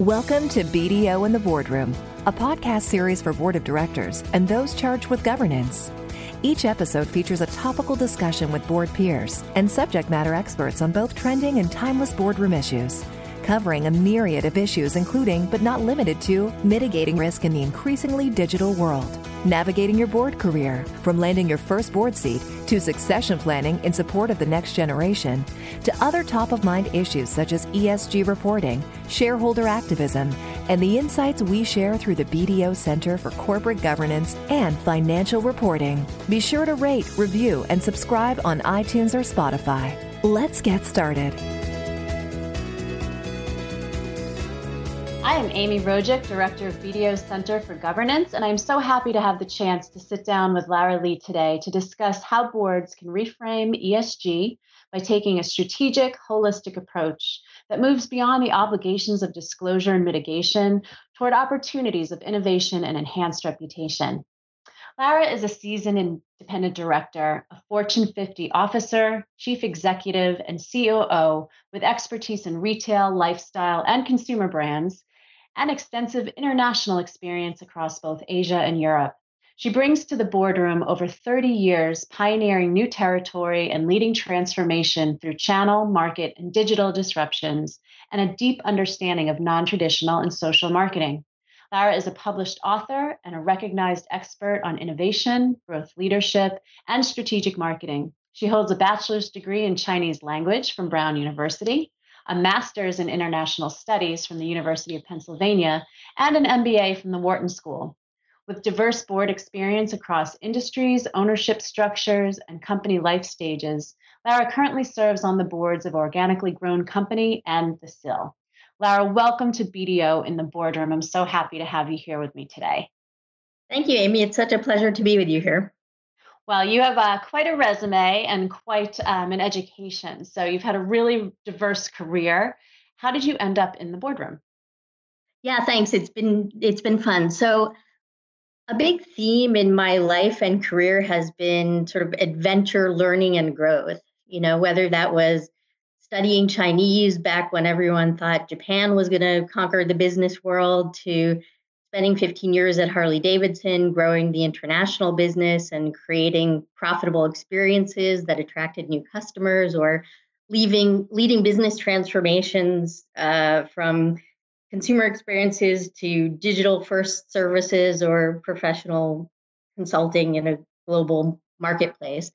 Welcome to BDO in the Boardroom, a podcast series for board of directors and those charged with governance. Each episode features a topical discussion with board peers and subject matter experts on both trending and timeless boardroom issues, covering a myriad of issues, including, but not limited to, mitigating risk in the increasingly digital world, navigating your board career, from landing your first board seat to succession planning in support of the next generation, to other top of mind issues such as ESG reporting, shareholder activism, and the insights we share through the BDO Center for Corporate Governance and Financial Reporting. Be sure to rate, review, and subscribe on iTunes or Spotify. Let's get started. I am Amy Rojik, Director of BDO Center for Governance, and I'm so happy to have the chance to sit down with Lara Lee today to discuss how boards can reframe ESG by taking a strategic, holistic approach that moves beyond the obligations of disclosure and mitigation toward opportunities of innovation and enhanced reputation. Lara is a seasoned independent director, a Fortune 50 officer, chief executive, and COO with expertise in retail, lifestyle, and consumer brands, and extensive international experience across both Asia and Europe. She brings to the boardroom over 30 years pioneering new territory and leading transformation through channel, market, and digital disruptions, and a deep understanding of non traditional and social marketing. Lara is a published author and a recognized expert on innovation, growth leadership, and strategic marketing. She holds a bachelor's degree in Chinese language from Brown University, a master's in international studies from the University of Pennsylvania, and an MBA from the Wharton School. With diverse board experience across industries, ownership structures, and company life stages, Lara currently serves on the boards of Organically Grown Company and The Sill. Lara, welcome to BDO in the boardroom. I'm so happy to have you here with me today. Thank you, Amy. It's such a pleasure to be with you here. Well, you have uh, quite a resume and quite um, an education. So you've had a really diverse career. How did you end up in the boardroom? Yeah, thanks. It's been it's been fun. So a big theme in my life and career has been sort of adventure, learning, and growth. You know, whether that was studying Chinese back when everyone thought Japan was going to conquer the business world, to spending 15 years at Harley Davidson, growing the international business and creating profitable experiences that attracted new customers, or leaving, leading business transformations uh, from consumer experiences to digital first services or professional consulting in a global marketplace.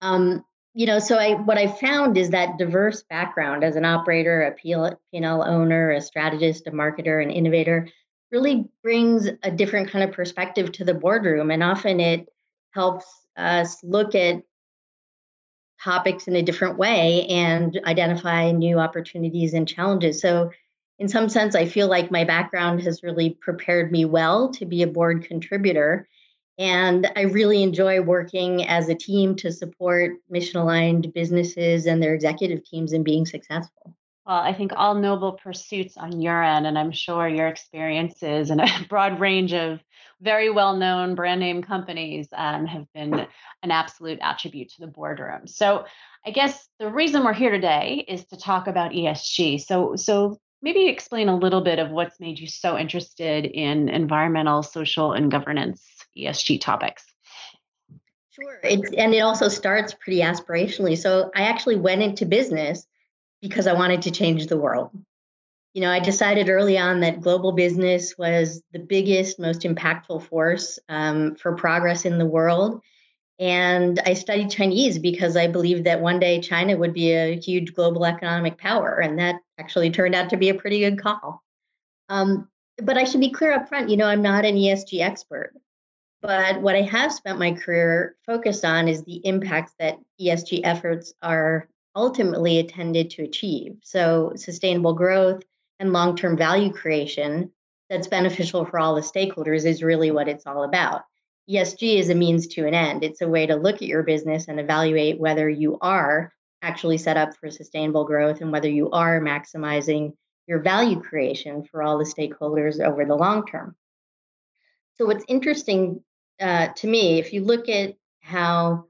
Um, you know, so I what I found is that diverse background as an operator, a P&L owner, a strategist, a marketer, an innovator really brings a different kind of perspective to the boardroom, and often it helps us look at topics in a different way and identify new opportunities and challenges. So in some sense, I feel like my background has really prepared me well to be a board contributor. And I really enjoy working as a team to support mission aligned businesses and their executive teams in being successful. Well, I think all noble pursuits on your end, and I'm sure your experiences and a broad range of very well known brand name companies um, have been an absolute attribute to the boardroom. So, I guess the reason we're here today is to talk about ESG. So, so maybe explain a little bit of what's made you so interested in environmental, social, and governance ESG topics. Sure. It's, and it also starts pretty aspirationally. So I actually went into business because I wanted to change the world. You know, I decided early on that global business was the biggest, most impactful force um, for progress in the world. And I studied Chinese because I believed that one day China would be a huge global economic power. And that actually turned out to be a pretty good call. Um, but I should be clear up front, you know, I'm not an ESG expert. But what I have spent my career focused on is the impacts that ESG efforts are ultimately intended to achieve. So, sustainable growth and long term value creation that's beneficial for all the stakeholders is really what it's all about. ESG is a means to an end. It's a way to look at your business and evaluate whether you are actually set up for sustainable growth and whether you are maximizing your value creation for all the stakeholders over the long term. So, what's interesting uh, to me, if you look at how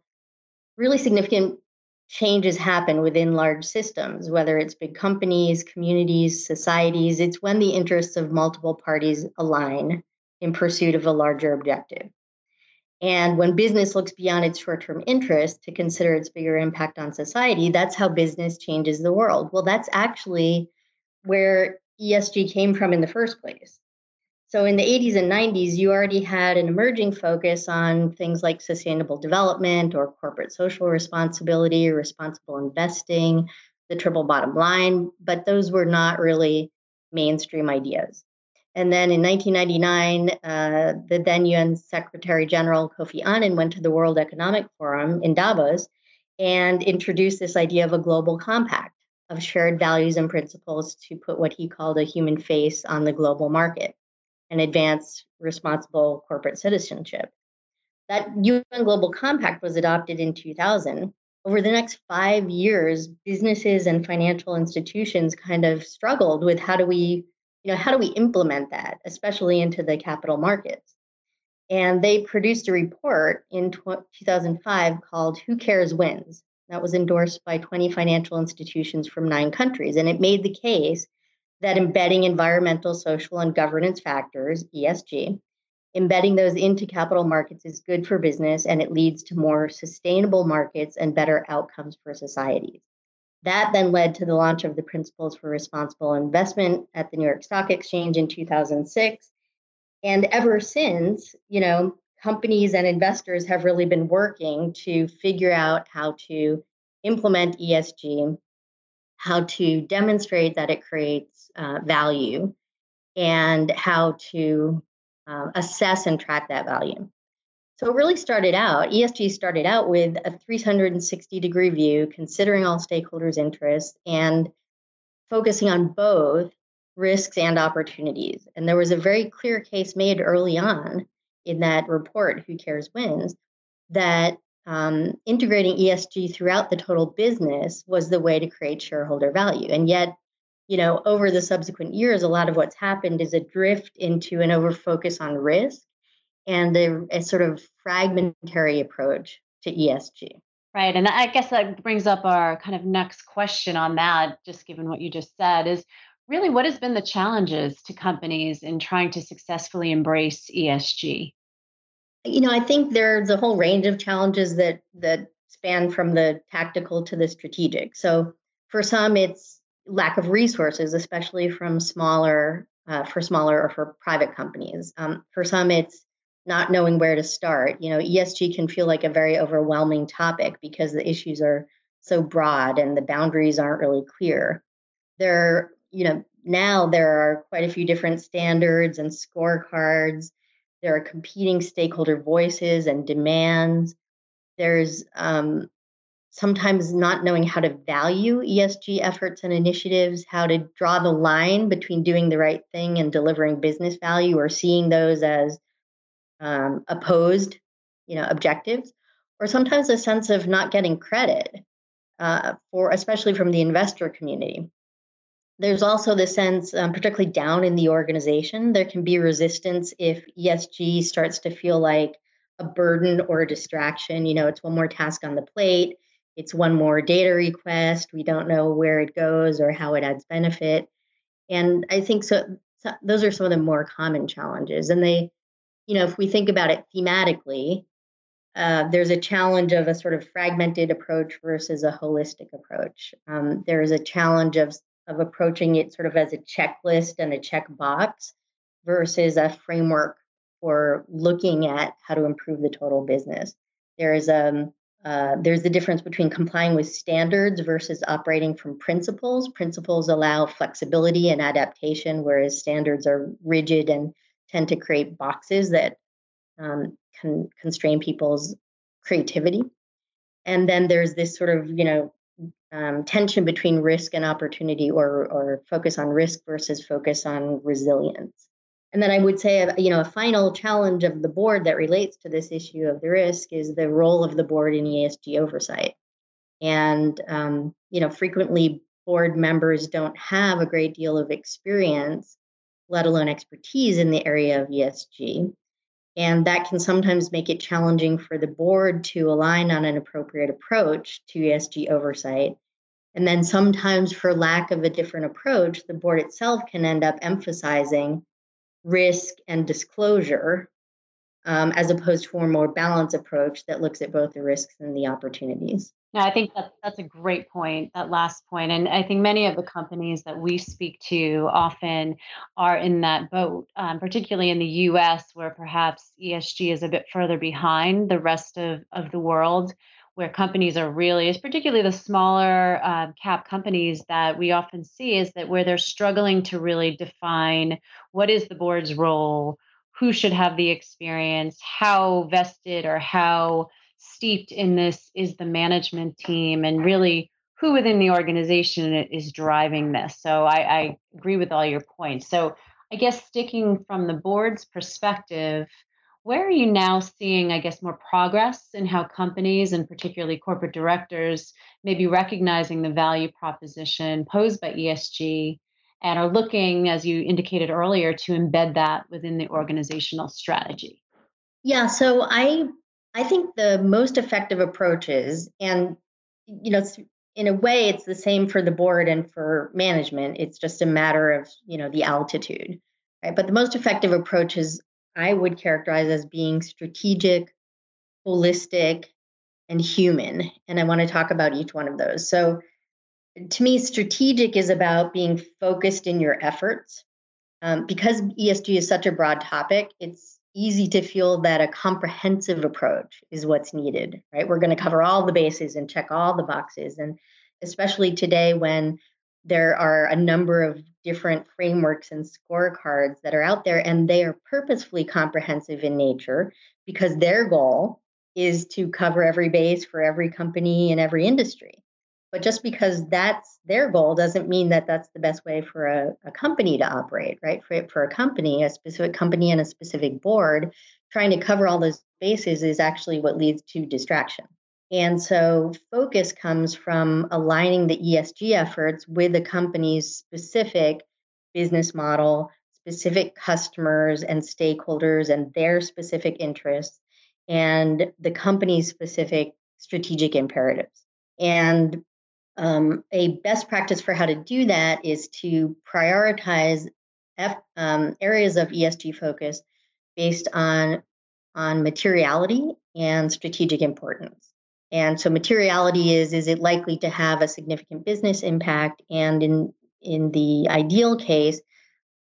really significant changes happen within large systems, whether it's big companies, communities, societies. It's when the interests of multiple parties align in pursuit of a larger objective. And when business looks beyond its short term interest to consider its bigger impact on society, that's how business changes the world. Well, that's actually where ESG came from in the first place. So in the 80s and 90s, you already had an emerging focus on things like sustainable development or corporate social responsibility, responsible investing, the triple bottom line, but those were not really mainstream ideas. And then in 1999, uh, the then UN Secretary General Kofi Annan went to the World Economic Forum in Davos and introduced this idea of a global compact of shared values and principles to put what he called a human face on the global market and advance responsible corporate citizenship. That UN Global Compact was adopted in 2000. Over the next five years, businesses and financial institutions kind of struggled with how do we, you know, how do we implement that, especially into the capital markets. And they produced a report in 2005 called Who Cares Wins. That was endorsed by 20 financial institutions from nine countries. And it made the case that embedding environmental, social, and governance factors, ESG, embedding those into capital markets is good for business and it leads to more sustainable markets and better outcomes for societies. That then led to the launch of the Principles for Responsible Investment at the New York Stock Exchange in 2006. And ever since, you know, companies and investors have really been working to figure out how to implement ESG how to demonstrate that it creates uh, value, and how to uh, assess and track that value. So it really started out, ESG started out with a 360 degree view, considering all stakeholders' interests and focusing on both risks and opportunities. And there was a very clear case made early on in that report, Who Cares Wins, that um, integrating ESG throughout the total business was the way to create shareholder value. And yet, you know, over the subsequent years, a lot of what's happened is a drift into an over focus on risk and a, a sort of fragmentary approach to ESG. Right. And I guess that brings up our kind of next question on that, just given what you just said, is really what has been the challenges to companies in trying to successfully embrace ESG? you know, I think there's a whole range of challenges that that span from the tactical to the strategic. So for some, it's lack of resources, especially from smaller uh, for smaller or for private companies. Um, for some, it's not knowing where to start. You know, ESG can feel like a very overwhelming topic because the issues are so broad and the boundaries aren't really clear. There, you know, now there are quite a few different standards and scorecards there are competing stakeholder voices and demands. There's um, sometimes not knowing how to value ESG efforts and initiatives, how to draw the line between doing the right thing and delivering business value, or seeing those as um, opposed, you know, objectives, or sometimes a sense of not getting credit uh, for, especially from the investor community. There's also the sense, um, particularly down in the organization, there can be resistance if ESG starts to feel like a burden or a distraction. You know, it's one more task on the plate, it's one more data request. We don't know where it goes or how it adds benefit. And I think so, so those are some of the more common challenges. And they, you know, if we think about it thematically, uh, there's a challenge of a sort of fragmented approach versus a holistic approach. Um, there is a challenge of of approaching it sort of as a checklist and a checkbox versus a framework for looking at how to improve the total business. There is um, uh, there's the difference between complying with standards versus operating from principles. Principles allow flexibility and adaptation, whereas standards are rigid and tend to create boxes that um, can constrain people's creativity. And then there's this sort of, you know, um, tension between risk and opportunity or, or focus on risk versus focus on resilience. And then I would say, uh, you know, a final challenge of the board that relates to this issue of the risk is the role of the board in ESG oversight. And, um, you know, frequently board members don't have a great deal of experience, let alone expertise in the area of ESG. And that can sometimes make it challenging for the board to align on an appropriate approach to ESG oversight. And then sometimes, for lack of a different approach, the board itself can end up emphasizing risk and disclosure um, as opposed to a more balanced approach that looks at both the risks and the opportunities. No, I think that that's a great point, that last point. And I think many of the companies that we speak to often are in that boat, um, particularly in the US, where perhaps ESG is a bit further behind the rest of, of the world, where companies are really, is particularly the smaller uh, cap companies that we often see, is that where they're struggling to really define what is the board's role, who should have the experience, how vested or how steeped in this is the management team and really who within the organization is driving this. So I, I agree with all your points. So I guess sticking from the board's perspective, where are you now seeing, I guess, more progress in how companies and particularly corporate directors may be recognizing the value proposition posed by ESG and are looking, as you indicated earlier, to embed that within the organizational strategy? Yeah, so I I think the most effective approaches, and you know, in a way, it's the same for the board and for management. It's just a matter of you know the altitude, right? But the most effective approaches I would characterize as being strategic, holistic, and human. And I want to talk about each one of those. So, to me, strategic is about being focused in your efforts. Um, because ESG is such a broad topic, it's easy to feel that a comprehensive approach is what's needed, right? We're going to cover all the bases and check all the boxes. And especially today when there are a number of different frameworks and scorecards that are out there, and they are purposefully comprehensive in nature because their goal is to cover every base for every company and every industry. But just because that's their goal doesn't mean that that's the best way for a, a company to operate, right? For, for a company, a specific company and a specific board, trying to cover all those bases is actually what leads to distraction. And so focus comes from aligning the ESG efforts with the company's specific business model, specific customers and stakeholders and their specific interests, and the company's specific strategic imperatives. And um, a best practice for how to do that is to prioritize F, um, areas of ESG focus based on on materiality and strategic importance. And so materiality is is it likely to have a significant business impact and in in the ideal case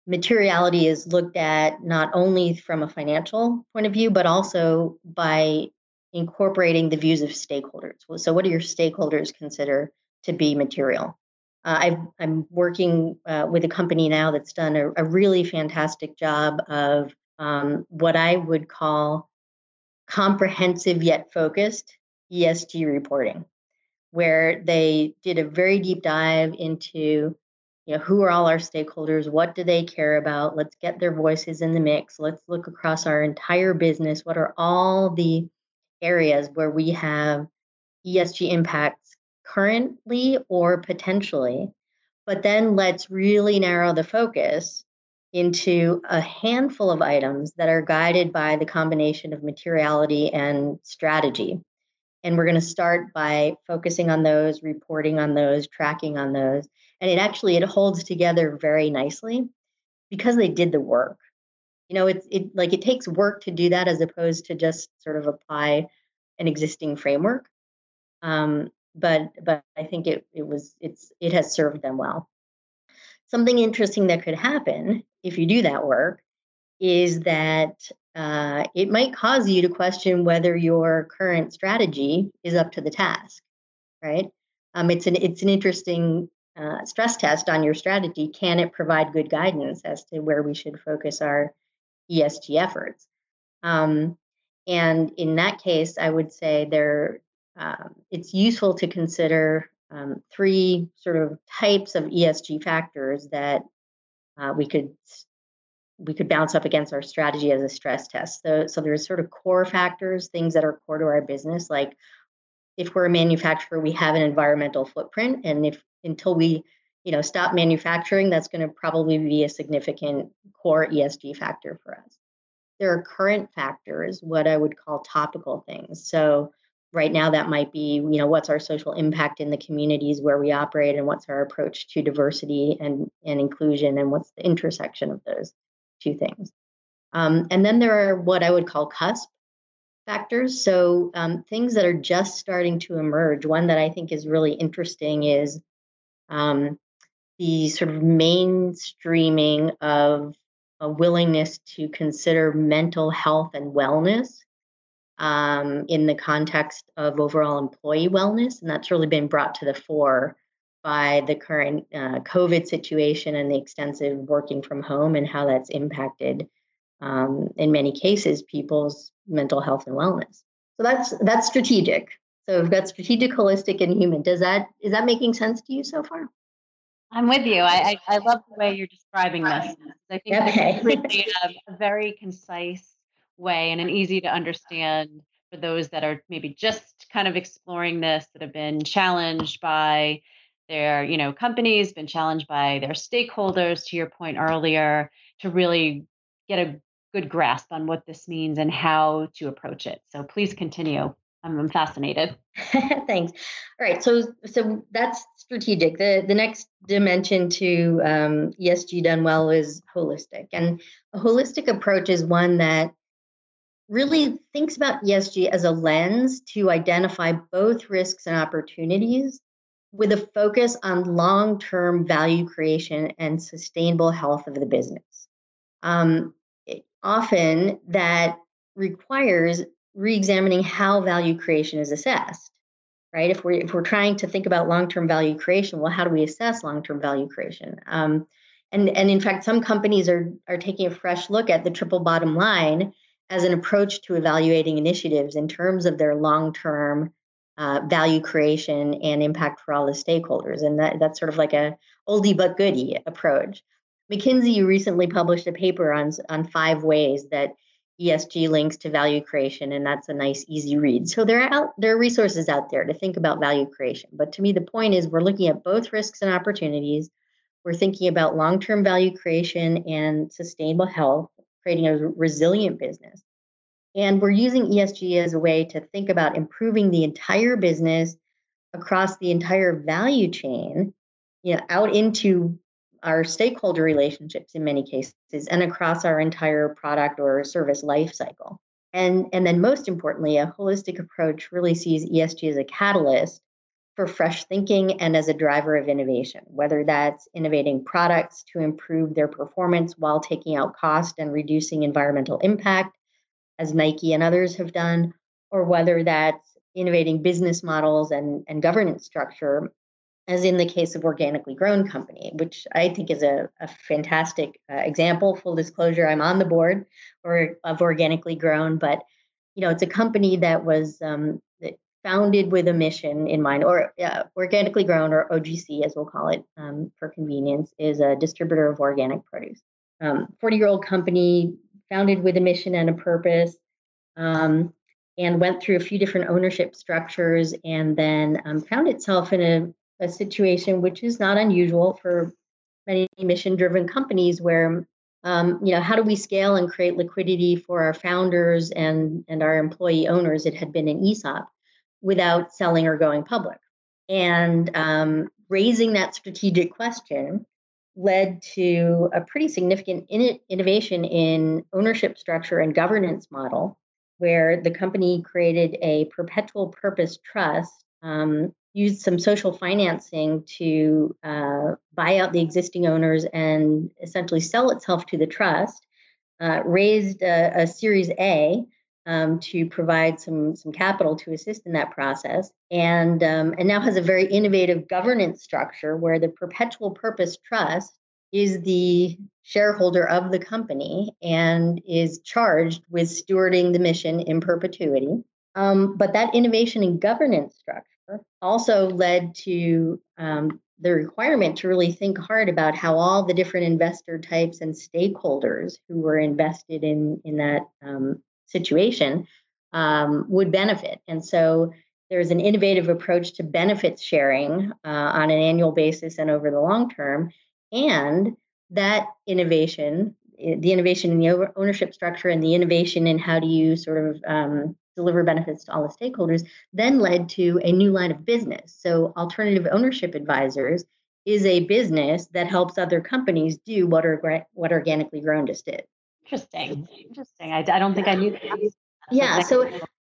materiality is looked at not only from a financial point of view but also by incorporating the views of stakeholders. So what do your stakeholders consider to be material. Uh, i am working uh, with a company now that's done a, a really fantastic job of um, what I would call comprehensive yet focused ESG reporting, where they did a very deep dive into you know who are all our stakeholders what do they care about let's get their voices in the mix let's look across our entire business what are all the areas where we have esg impacts currently or potentially. But then let's really narrow the focus into a handful of items that are guided by the combination of materiality and strategy. And we're going to start by focusing on those, reporting on those, tracking on those. And it actually it holds together very nicely because they did the work. You know, it's it like it takes work to do that as opposed to just sort of apply an existing framework. Um, but but I think it it was it's it has served them well. Something interesting that could happen if you do that work is that uh, it might cause you to question whether your current strategy is up to the task, right? Um, it's an it's an interesting uh, stress test on your strategy. Can it provide good guidance as to where we should focus our ESG efforts? Um, and in that case, I would say there um, it's useful to consider um, three sort of types of ESG factors that uh, we could we could bounce up against our strategy as a stress test. So, so there's sort of core factors, things that are core to our business, like if we're a manufacturer, we have an environmental footprint, and if until we you know stop manufacturing, that's going to probably be a significant core ESG factor for us. there are current factors, what I would call topical things. So right now that might be, you know, what's our social impact in the communities where we operate and what's our approach to diversity and, and inclusion and what's the intersection of those two things. Um, and then there are what I would call cusp factors. So um, things that are just starting to emerge. One that I think is really interesting is um, the sort of mainstreaming of a willingness to consider mental health and wellness um, in the context of overall employee wellness. And that's really been brought to the fore by the current uh, COVID situation and the extensive working from home and how that's impacted, um, in many cases, people's mental health and wellness. So that's that's strategic. So we've got strategic, holistic, and human. Does that is that making sense to you so far? I'm with you. I, I, I love the way you're describing this. I think okay. it's really a, a very concise way and an easy to understand for those that are maybe just kind of exploring this, that have been challenged by their, you know, companies, been challenged by their stakeholders, to your point earlier, to really get a good grasp on what this means and how to approach it. So please continue. I'm, fascinated. Thanks. All right, so so that's strategic. The the next dimension to um, ESG done well is holistic, and a holistic approach is one that really thinks about ESG as a lens to identify both risks and opportunities with a focus on long term value creation and sustainable health of the business. Um, often that requires re-examining how value creation is assessed right if we're if we're trying to think about long-term value creation well how do we assess long-term value creation um, and and in fact some companies are are taking a fresh look at the triple bottom line as an approach to evaluating initiatives in terms of their long-term uh, value creation and impact for all the stakeholders and that, that's sort of like a oldie but goodie approach mckinsey recently published a paper on on five ways that ESG links to value creation, and that's a nice, easy read. So there are out, there are resources out there to think about value creation. But to me, the point is we're looking at both risks and opportunities. We're thinking about long-term value creation and sustainable health, creating a resilient business. And we're using ESG as a way to think about improving the entire business across the entire value chain, you know, out into our stakeholder relationships in many cases and across our entire product or service life cycle. And, and then most importantly, a holistic approach really sees ESG as a catalyst for fresh thinking and as a driver of innovation, whether that's innovating products to improve their performance while taking out cost and reducing environmental impact, as Nike and others have done, or whether that's innovating business models and, and governance structure as in the case of Organically Grown Company, which I think is a, a fantastic uh, example. Full disclosure, I'm on the board or, of Organically Grown, but you know it's a company that was um, founded with a mission in mind, or uh, Organically Grown, or OGC as we'll call it um, for convenience, is a distributor of organic produce. 40 um, year old company founded with a mission and a purpose. Um, and went through a few different ownership structures and then um, found itself in a a situation which is not unusual for many mission driven companies where um, you know how do we scale and create liquidity for our founders and and our employee owners it had been an esop without selling or going public and um, raising that strategic question led to a pretty significant in- innovation in ownership structure and governance model where the company created a perpetual purpose trust um, used some social financing to uh, buy out the existing owners and essentially sell itself to the trust, uh, raised a, a, Series A um, to provide some some capital to assist in that process, and um, and now has a very innovative governance structure where the perpetual purpose trust is the shareholder of the company and is charged with stewarding the mission in perpetuity. Um, but that innovation and governance structure also led to um, the requirement to really think hard about how all the different investor types and stakeholders who were invested in in that um, situation um, would benefit. And so there's an innovative approach to benefits sharing uh, on an annual basis and over the long term. And that innovation the innovation in the ownership structure and the innovation in how do you sort of um, deliver benefits to all the stakeholders then led to a new line of business. So, alternative ownership advisors is a business that helps other companies do what, what organically grown just did. Interesting. Interesting. I, I don't think I knew that. Yeah. So,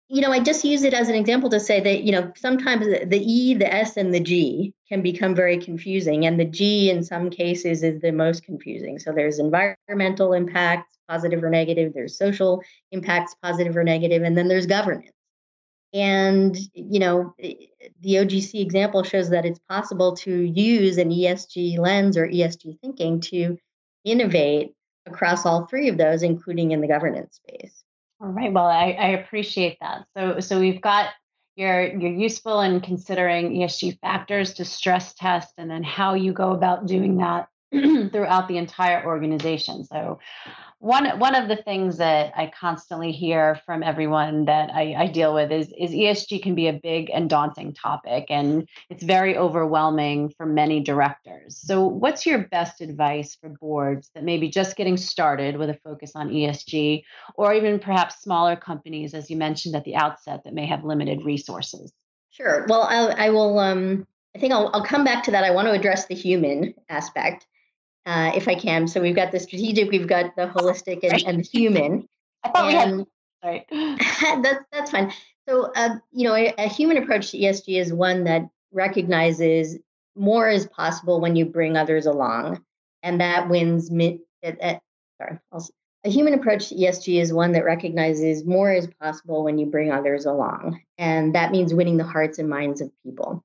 you know, I just use it as an example to say that, you know, sometimes the E, the S, and the G can become very confusing. And the G in some cases is the most confusing. So there's environmental impacts, positive or negative, there's social impacts, positive or negative, and then there's governance. And, you know, the OGC example shows that it's possible to use an ESG lens or ESG thinking to innovate across all three of those, including in the governance space. All right. Well, I, I appreciate that. So, so we've got you're you're useful in considering ESG factors to stress test, and then how you go about doing that throughout the entire organization. So, one one of the things that I constantly hear from everyone that I, I, deal with is is ESG can be a big and daunting topic, and it's very overwhelming for many directors. So, what's your best advice for boards that may be just getting started with a focus on ESG, or even perhaps smaller companies, as you mentioned at the outset, that may have limited resources? Sure. Well, I'll, I will. Um, I think I'll, I'll come back to that. I want to address the human aspect uh, if I can. So we've got the strategic, we've got the holistic, and, and the human. I thought and, we had. Sorry. that's that's fine. So uh, you know, a, a, human approach to ESG is one that recognizes more is possible when you bring others along, and that wins. Mi- at, at, sorry, I'll, a human approach to ESG is one that recognizes more is possible when you bring others along, and that means winning the hearts and minds of people.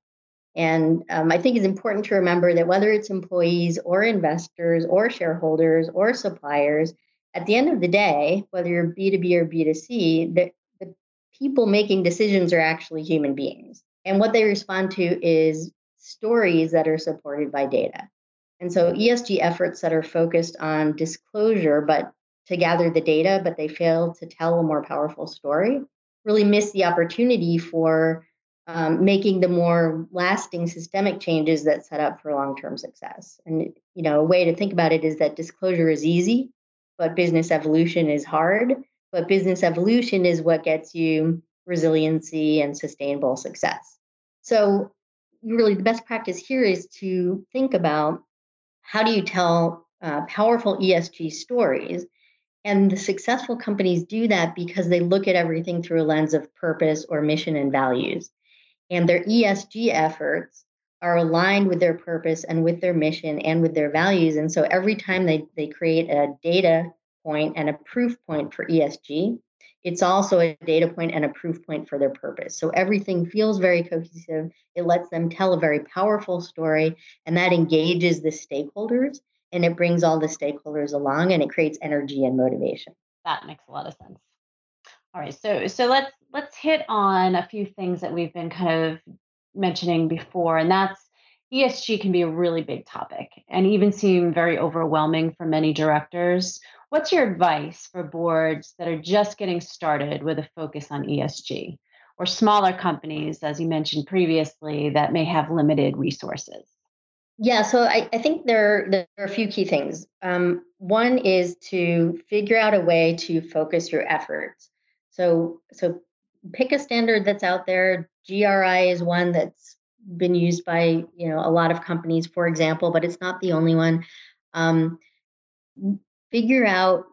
And um, I think it's important to remember that whether it's employees or investors or shareholders or suppliers, at the end of the day, whether you're B2B or B2C, the, the people making decisions are actually human beings. And what they respond to is stories that are supported by data. And so ESG efforts that are focused on disclosure, but to gather the data, but they fail to tell a more powerful story, really miss the opportunity for um, making the more lasting systemic changes that set up for long-term success. And you know, a way to think about it is that disclosure is easy, but business evolution is hard. But business evolution is what gets you resiliency and sustainable success. So, really, the best practice here is to think about how do you tell uh, powerful ESG stories. And the successful companies do that because they look at everything through a lens of purpose or mission and values and their ESG efforts are aligned with their purpose and with their mission and with their values. And so every time they, they create a data point and a proof point for ESG, it's also a data point and a proof point for their purpose. So everything feels very cohesive. It lets them tell a very powerful story, and that engages the stakeholders and it brings all the stakeholders along and it creates energy and motivation. That makes a lot of sense. All right, so so let's let's hit on a few things that we've been kind of mentioning before, and that's ESG can be a really big topic and even seem very overwhelming for many directors. What's your advice for boards that are just getting started with a focus on ESG or smaller companies, as you mentioned previously, that may have limited resources? Yeah, so I, I think there, there are a few key things. Um, one is to figure out a way to focus your efforts. So, so pick a standard that's out there. GRI is one that's been used by you know a lot of companies, for example, but it's not the only one. Um, figure out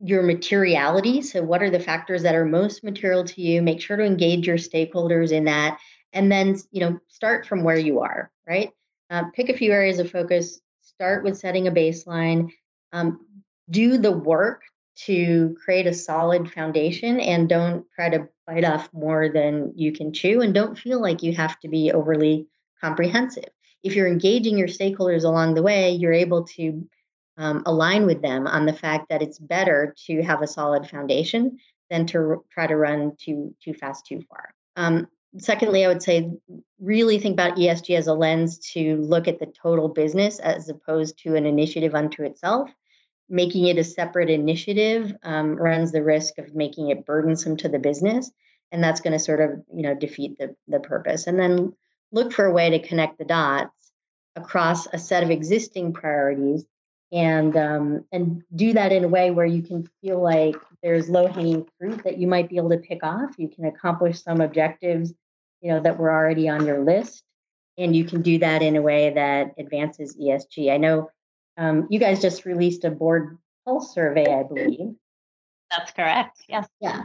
your materiality. So, what are the factors that are most material to you? Make sure to engage your stakeholders in that, and then you know start from where you are. Right. Uh, pick a few areas of focus. Start with setting a baseline. Um, do the work to create a solid foundation and don't try to bite off more than you can chew and don't feel like you have to be overly comprehensive. If you're engaging your stakeholders along the way, you're able to um, align with them on the fact that it's better to have a solid foundation than to r- try to run too too fast too far. Um, secondly, I would say really think about ESG as a lens to look at the total business as opposed to an initiative unto itself making it a separate initiative um, runs the risk of making it burdensome to the business and that's going to sort of you know defeat the, the purpose and then look for a way to connect the dots across a set of existing priorities and um, and do that in a way where you can feel like there's low hanging fruit that you might be able to pick off. You can accomplish some objectives, you know, that were already on your list, and you can do that in a way that advances ESG. I know um, you guys just released a board pulse survey, I believe. That's correct. Yes. Yeah.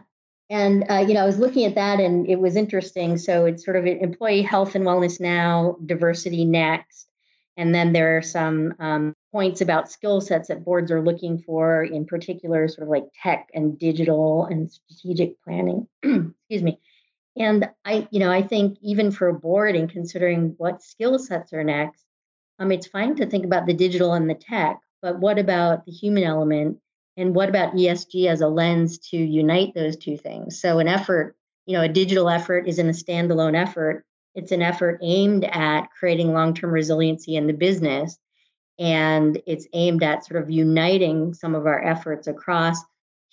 And uh, you know, I was looking at that, and it was interesting. So it's sort of employee health and wellness now, diversity next, and then there are some um, points about skill sets that boards are looking for, in particular, sort of like tech and digital and strategic planning. Excuse me. And I, you know, I think even for a board and considering what skill sets are next, um, it's fine to think about the digital and the tech, but what about the human element? And what about ESG as a lens to unite those two things? So, an effort, you know, a digital effort isn't a standalone effort. It's an effort aimed at creating long term resiliency in the business. And it's aimed at sort of uniting some of our efforts across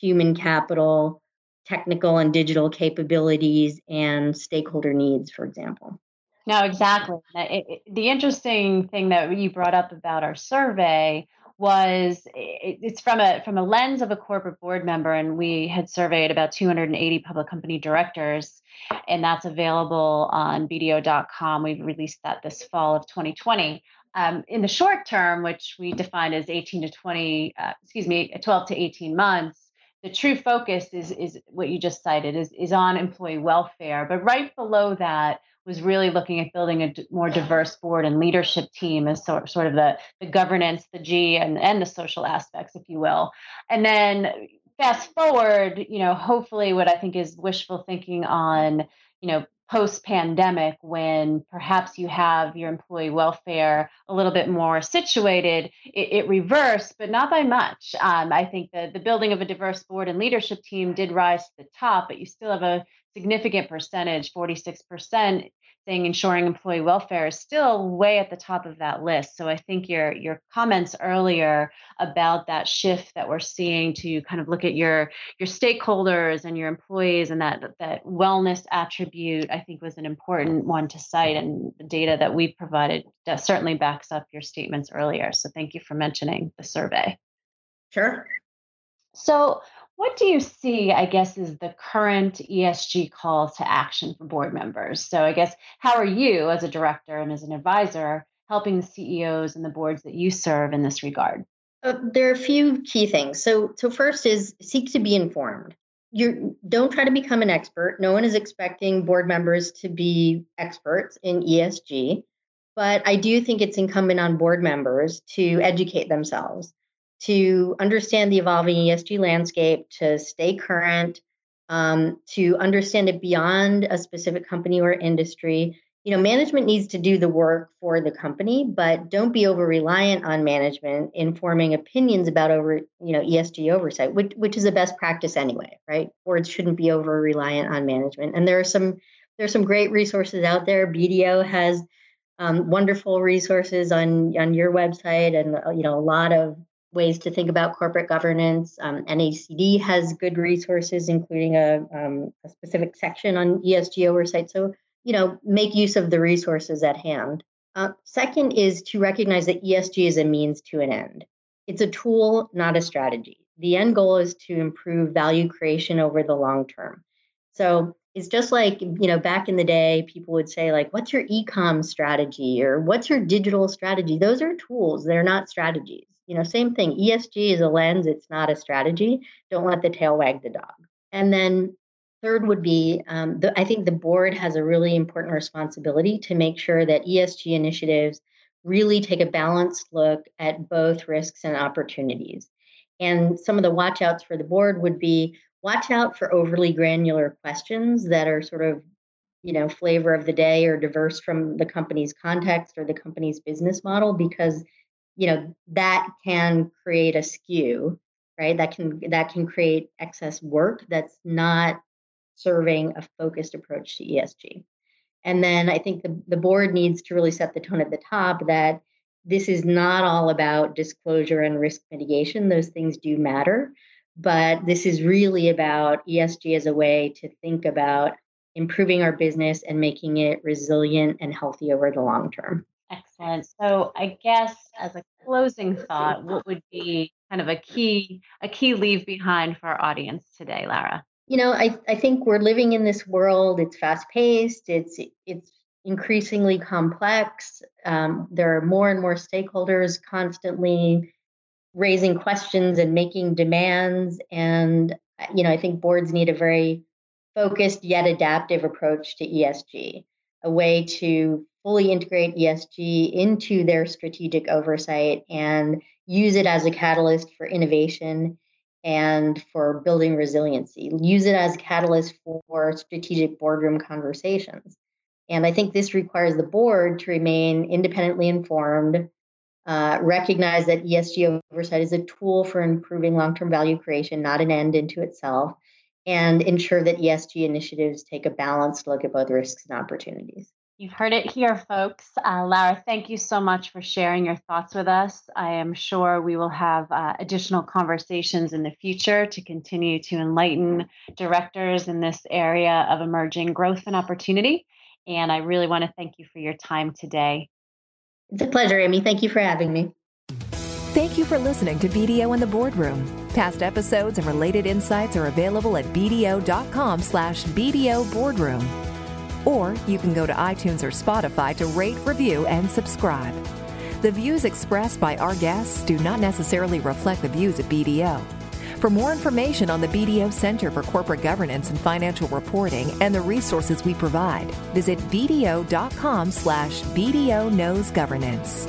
human capital, technical and digital capabilities, and stakeholder needs, for example. No, exactly. It, it, the interesting thing that you brought up about our survey was it, it's from a from a lens of a corporate board member, and we had surveyed about 280 public company directors, and that's available on BDO.com. We've released that this fall of 2020. Um, in the short term, which we define as 18 to 20, uh, excuse me, 12 to 18 months, the true focus is is what you just cited is is on employee welfare. But right below that was really looking at building a more diverse board and leadership team as sort, sort of the, the governance, the G, and, and the social aspects, if you will. And then fast forward, you know, hopefully what I think is wishful thinking on, you know, post pandemic when perhaps you have your employee welfare a little bit more situated, it, it reversed, but not by much. Um, I think the building of a diverse board and leadership team did rise to the top, but you still have a significant percentage, 46%, saying ensuring employee welfare is still way at the top of that list. So I think your your comments earlier about that shift that we're seeing to kind of look at your your stakeholders and your employees and that that wellness attribute I think was an important one to cite and the data that we provided that certainly backs up your statements earlier. So thank you for mentioning the survey. Sure. So what do you see, I guess, is the current ESG call to action for board members? So, I guess, how are you as a director and as an advisor helping the CEOs and the boards that you serve in this regard? Uh, there are a few key things. So, so first is seek to be informed. You don't try to become an expert. No one is expecting board members to be experts in ESG, but I do think it's incumbent on board members to educate themselves to understand the evolving ESG landscape, to stay current, um, to understand it beyond a specific company or industry. You know, management needs to do the work for the company, but don't be over reliant on management in forming opinions about over, you know, ESG oversight, which which is a best practice anyway, right? Boards shouldn't be over reliant on management. And there are some there's some great resources out there. BDO has um, wonderful resources on on your website, and uh, you know a lot of ways to think about corporate governance. Um, NACD has good resources, including a, um, a, specific section on ESG oversight. So, you know, make use of the resources at hand. Uh, second is to recognize that ESG is a means to an end. It's a tool, not a strategy. The end goal is to improve value creation over the long term. So it's just like, you know, back in the day, people would say, like, what's your e-com strategy or what's your digital strategy? Those are tools, they're not strategies. You know, same thing. ESG is a lens, it's not a strategy. Don't let the tail wag the dog. And then third would be um, the, I think the board has a really important responsibility to make sure that ESG initiatives really take a balanced look at both risks and opportunities. And some of the watchouts for the board would be watch out for overly granular questions that are sort of you know flavor of the day or diverse from the company's context or the company's business model because you know that can create a skew right? That can that can create excess work that's not serving a focused approach to esg and then i think the, the board needs to really set the tone at the top that this is not all about disclosure and risk mitigation. Those things do matter but this is really about esg as a way to think about improving our business and making it resilient and healthy over the long term Excellent. So I guess as a closing thought, what would be kind of a key a key leave behind for our audience today, Lara? You know, I, I think we're living in this world. It's fast paced. It's it's increasingly complex. Um, there are more and more stakeholders constantly raising questions and making demands. And you know, I think boards need a very focused yet adaptive approach to ESG, a way to fully integrate ESG into their strategic oversight and use it as a catalyst for innovation and for building resiliency. Use it as a catalyst for strategic boardroom conversations. And I think this requires the board to remain independently informed, uh, recognize that ESG oversight is a tool for improving long term value creation, not an end into itself, and ensure that ESG initiatives take a balanced look at both risks and opportunities. You've heard it here, folks. Uh, Lara, thank you so much for sharing your thoughts with us. I am sure we will have uh, additional conversations in the future to continue to enlighten directors in this area of emerging growth and opportunity. And I really want to thank you for your time today. It's a pleasure, Amy. Thank you for having me. Thank you for listening to BDO in the Boardroom. Past episodes and related insights are available at bdo.com slash BDO Boardroom. Or you can go to iTunes or Spotify to rate, review, and subscribe. The views expressed by our guests do not necessarily reflect the views of BDO. For more information on the BDO Center for Corporate Governance and Financial Reporting and the resources we provide, visit bdo.com slash BDO Knows Governance.